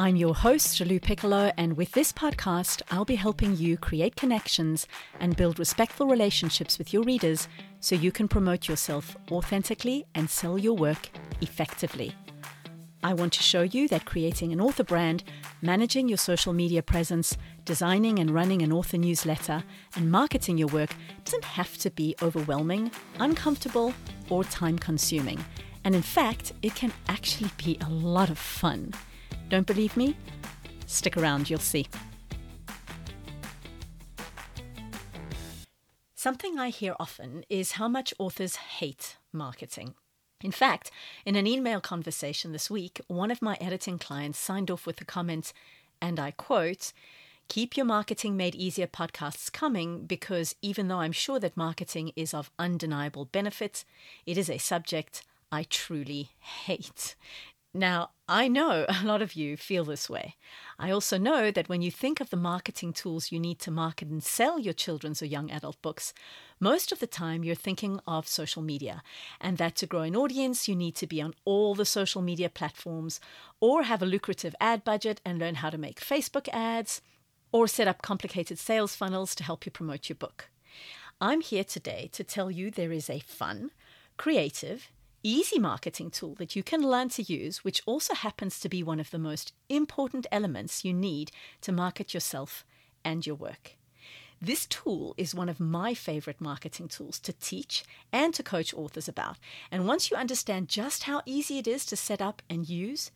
I'm your host, Jalu Piccolo, and with this podcast, I'll be helping you create connections and build respectful relationships with your readers so you can promote yourself authentically and sell your work effectively. I want to show you that creating an author brand, managing your social media presence, designing and running an author newsletter, and marketing your work doesn't have to be overwhelming, uncomfortable, or time consuming. And in fact, it can actually be a lot of fun. Don't believe me? Stick around, you'll see. Something I hear often is how much authors hate marketing. In fact, in an email conversation this week, one of my editing clients signed off with the comment, and I quote, Keep your Marketing Made Easier podcasts coming because even though I'm sure that marketing is of undeniable benefit, it is a subject I truly hate. Now, I know a lot of you feel this way. I also know that when you think of the marketing tools you need to market and sell your children's or young adult books, most of the time you're thinking of social media, and that to grow an audience, you need to be on all the social media platforms, or have a lucrative ad budget and learn how to make Facebook ads, or set up complicated sales funnels to help you promote your book. I'm here today to tell you there is a fun, creative, easy marketing tool that you can learn to use, which also happens to be one of the most important elements you need to market yourself and your work. This tool is one of my favorite marketing tools to teach and to coach authors about. And once you understand just how easy it is to set up and use,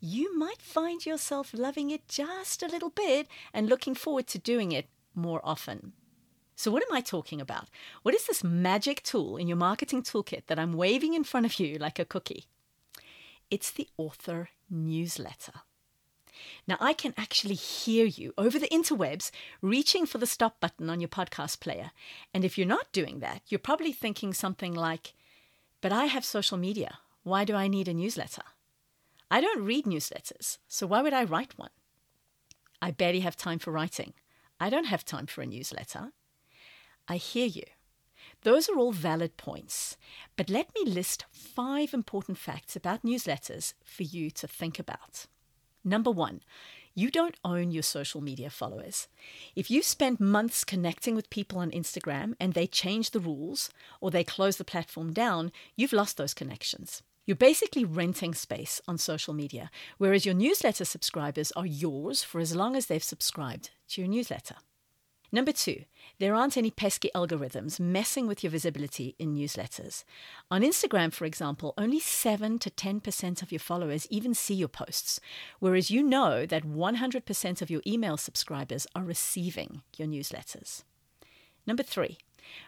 you might find yourself loving it just a little bit and looking forward to doing it more often. So, what am I talking about? What is this magic tool in your marketing toolkit that I'm waving in front of you like a cookie? It's the author newsletter. Now, I can actually hear you over the interwebs reaching for the stop button on your podcast player. And if you're not doing that, you're probably thinking something like, But I have social media. Why do I need a newsletter? I don't read newsletters, so why would I write one? I barely have time for writing. I don't have time for a newsletter. I hear you. Those are all valid points, but let me list five important facts about newsletters for you to think about. Number one, you don't own your social media followers. If you spend months connecting with people on Instagram and they change the rules or they close the platform down, you've lost those connections. You're basically renting space on social media, whereas your newsletter subscribers are yours for as long as they've subscribed to your newsletter. Number two, there aren't any pesky algorithms messing with your visibility in newsletters. On Instagram, for example, only 7 to 10% of your followers even see your posts, whereas you know that 100% of your email subscribers are receiving your newsletters. Number three,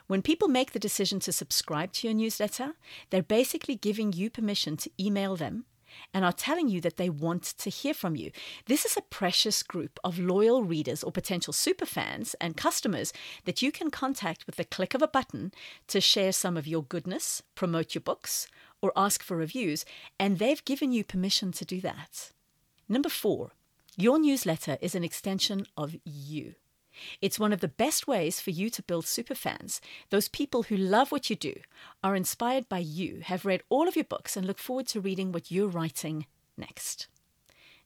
when people make the decision to subscribe to your newsletter, they're basically giving you permission to email them and are telling you that they want to hear from you. This is a precious group of loyal readers or potential superfans and customers that you can contact with the click of a button to share some of your goodness, promote your books, or ask for reviews, and they've given you permission to do that. Number four, your newsletter is an extension of you. It's one of the best ways for you to build superfans. Those people who love what you do, are inspired by you, have read all of your books, and look forward to reading what you're writing next.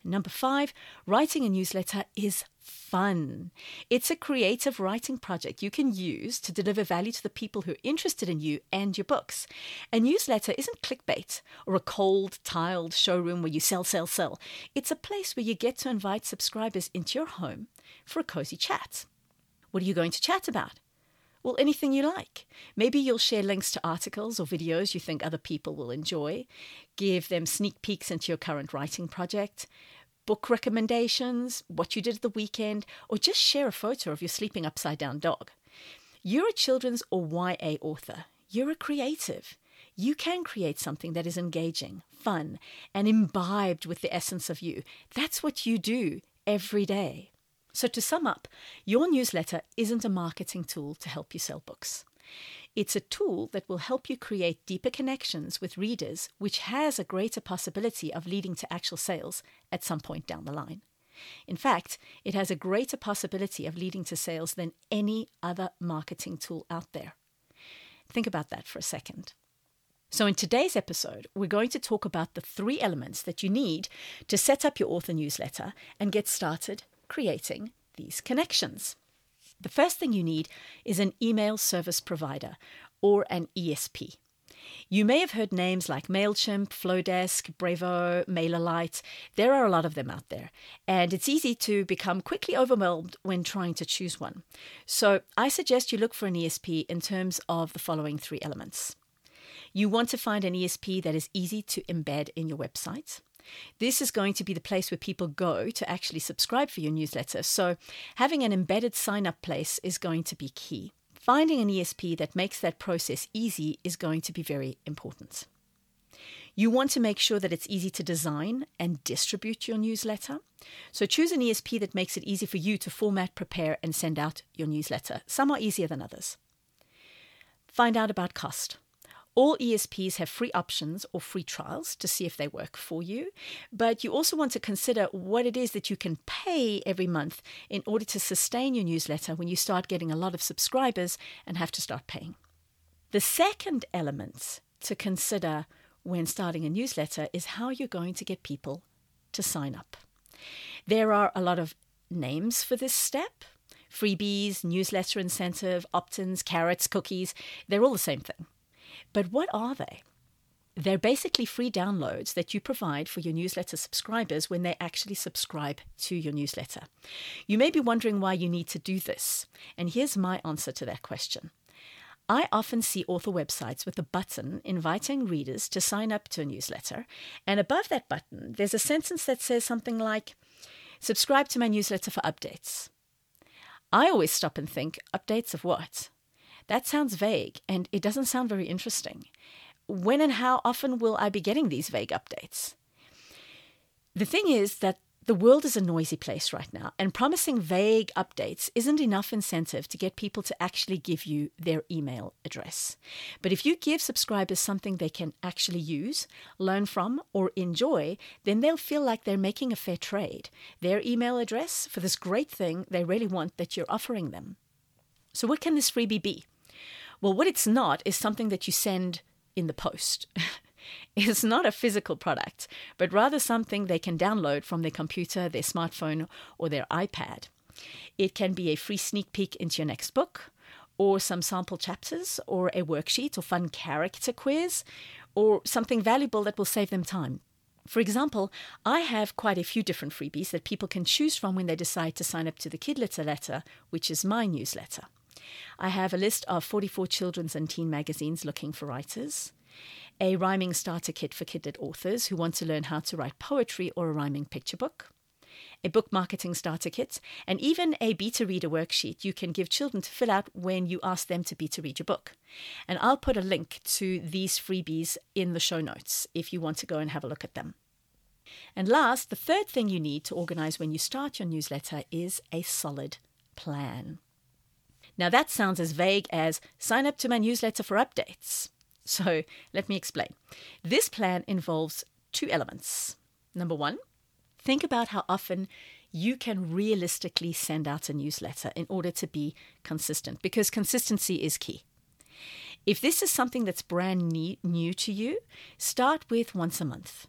Number five, writing a newsletter is fun. It's a creative writing project you can use to deliver value to the people who are interested in you and your books. A newsletter isn't clickbait or a cold, tiled showroom where you sell, sell, sell. It's a place where you get to invite subscribers into your home for a cozy chat. What are you going to chat about? Well, anything you like. Maybe you'll share links to articles or videos you think other people will enjoy, give them sneak peeks into your current writing project, book recommendations, what you did at the weekend, or just share a photo of your sleeping upside down dog. You're a children's or YA author. You're a creative. You can create something that is engaging, fun, and imbibed with the essence of you. That's what you do every day. So, to sum up, your newsletter isn't a marketing tool to help you sell books. It's a tool that will help you create deeper connections with readers, which has a greater possibility of leading to actual sales at some point down the line. In fact, it has a greater possibility of leading to sales than any other marketing tool out there. Think about that for a second. So, in today's episode, we're going to talk about the three elements that you need to set up your author newsletter and get started creating these connections. The first thing you need is an email service provider or an ESP. You may have heard names like MailChimp, Flodesk, Brevo, MailerLite. There are a lot of them out there, and it's easy to become quickly overwhelmed when trying to choose one. So I suggest you look for an ESP in terms of the following three elements. You want to find an ESP that is easy to embed in your website. This is going to be the place where people go to actually subscribe for your newsletter. So, having an embedded sign up place is going to be key. Finding an ESP that makes that process easy is going to be very important. You want to make sure that it's easy to design and distribute your newsletter. So choose an ESP that makes it easy for you to format, prepare, and send out your newsletter. Some are easier than others. Find out about cost. All ESPs have free options or free trials to see if they work for you, but you also want to consider what it is that you can pay every month in order to sustain your newsletter when you start getting a lot of subscribers and have to start paying. The second element to consider when starting a newsletter is how you're going to get people to sign up. There are a lot of names for this step freebies, newsletter incentive, opt ins, carrots, cookies. They're all the same thing. But what are they? They're basically free downloads that you provide for your newsletter subscribers when they actually subscribe to your newsletter. You may be wondering why you need to do this, and here's my answer to that question. I often see author websites with a button inviting readers to sign up to a newsletter, and above that button, there's a sentence that says something like, Subscribe to my newsletter for updates. I always stop and think, Updates of what? That sounds vague and it doesn't sound very interesting. When and how often will I be getting these vague updates? The thing is that the world is a noisy place right now, and promising vague updates isn't enough incentive to get people to actually give you their email address. But if you give subscribers something they can actually use, learn from, or enjoy, then they'll feel like they're making a fair trade. Their email address for this great thing they really want that you're offering them. So, what can this freebie be? Well, what it's not is something that you send in the post. it's not a physical product, but rather something they can download from their computer, their smartphone, or their iPad. It can be a free sneak peek into your next book, or some sample chapters, or a worksheet or fun character quiz, or something valuable that will save them time. For example, I have quite a few different freebies that people can choose from when they decide to sign up to the Kidlitter letter, which is my newsletter. I have a list of 44 children's and teen magazines looking for writers, a rhyming starter kit for kidlit authors who want to learn how to write poetry or a rhyming picture book, a book marketing starter kit, and even a beta reader worksheet you can give children to fill out when you ask them to beta read your book. And I'll put a link to these freebies in the show notes if you want to go and have a look at them. And last, the third thing you need to organize when you start your newsletter is a solid plan. Now, that sounds as vague as sign up to my newsletter for updates. So, let me explain. This plan involves two elements. Number one, think about how often you can realistically send out a newsletter in order to be consistent, because consistency is key. If this is something that's brand new to you, start with once a month.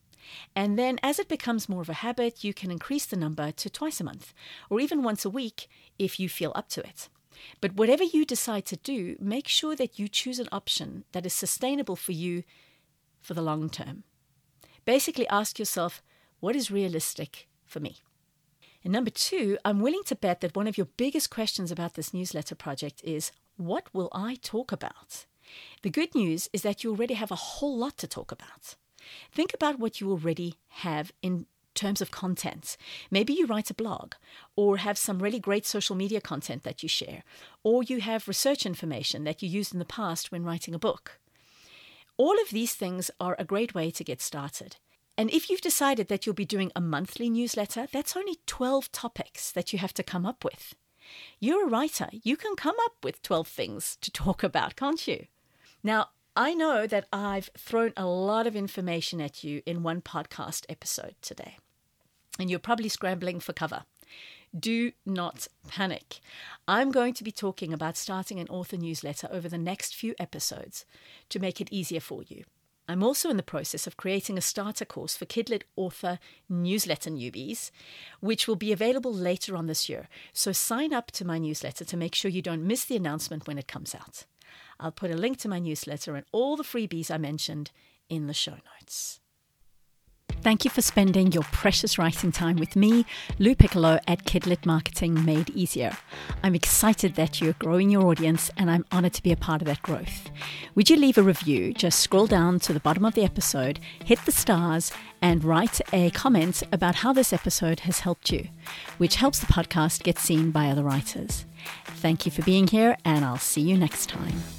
And then, as it becomes more of a habit, you can increase the number to twice a month, or even once a week if you feel up to it. But whatever you decide to do, make sure that you choose an option that is sustainable for you for the long term. Basically, ask yourself, what is realistic for me? And number two, I'm willing to bet that one of your biggest questions about this newsletter project is what will I talk about? The good news is that you already have a whole lot to talk about. Think about what you already have in terms of content. Maybe you write a blog or have some really great social media content that you share, or you have research information that you used in the past when writing a book. All of these things are a great way to get started. And if you've decided that you'll be doing a monthly newsletter, that's only 12 topics that you have to come up with. You're a writer. You can come up with 12 things to talk about, can't you? Now, I know that I've thrown a lot of information at you in one podcast episode today, and you're probably scrambling for cover. Do not panic. I'm going to be talking about starting an author newsletter over the next few episodes to make it easier for you. I'm also in the process of creating a starter course for Kidlit author newsletter newbies, which will be available later on this year. So sign up to my newsletter to make sure you don't miss the announcement when it comes out. I'll put a link to my newsletter and all the freebies I mentioned in the show notes. Thank you for spending your precious writing time with me, Lou Piccolo at Kidlit Marketing Made Easier. I'm excited that you're growing your audience and I'm honored to be a part of that growth. Would you leave a review? Just scroll down to the bottom of the episode, hit the stars, and write a comment about how this episode has helped you, which helps the podcast get seen by other writers. Thank you for being here, and I'll see you next time.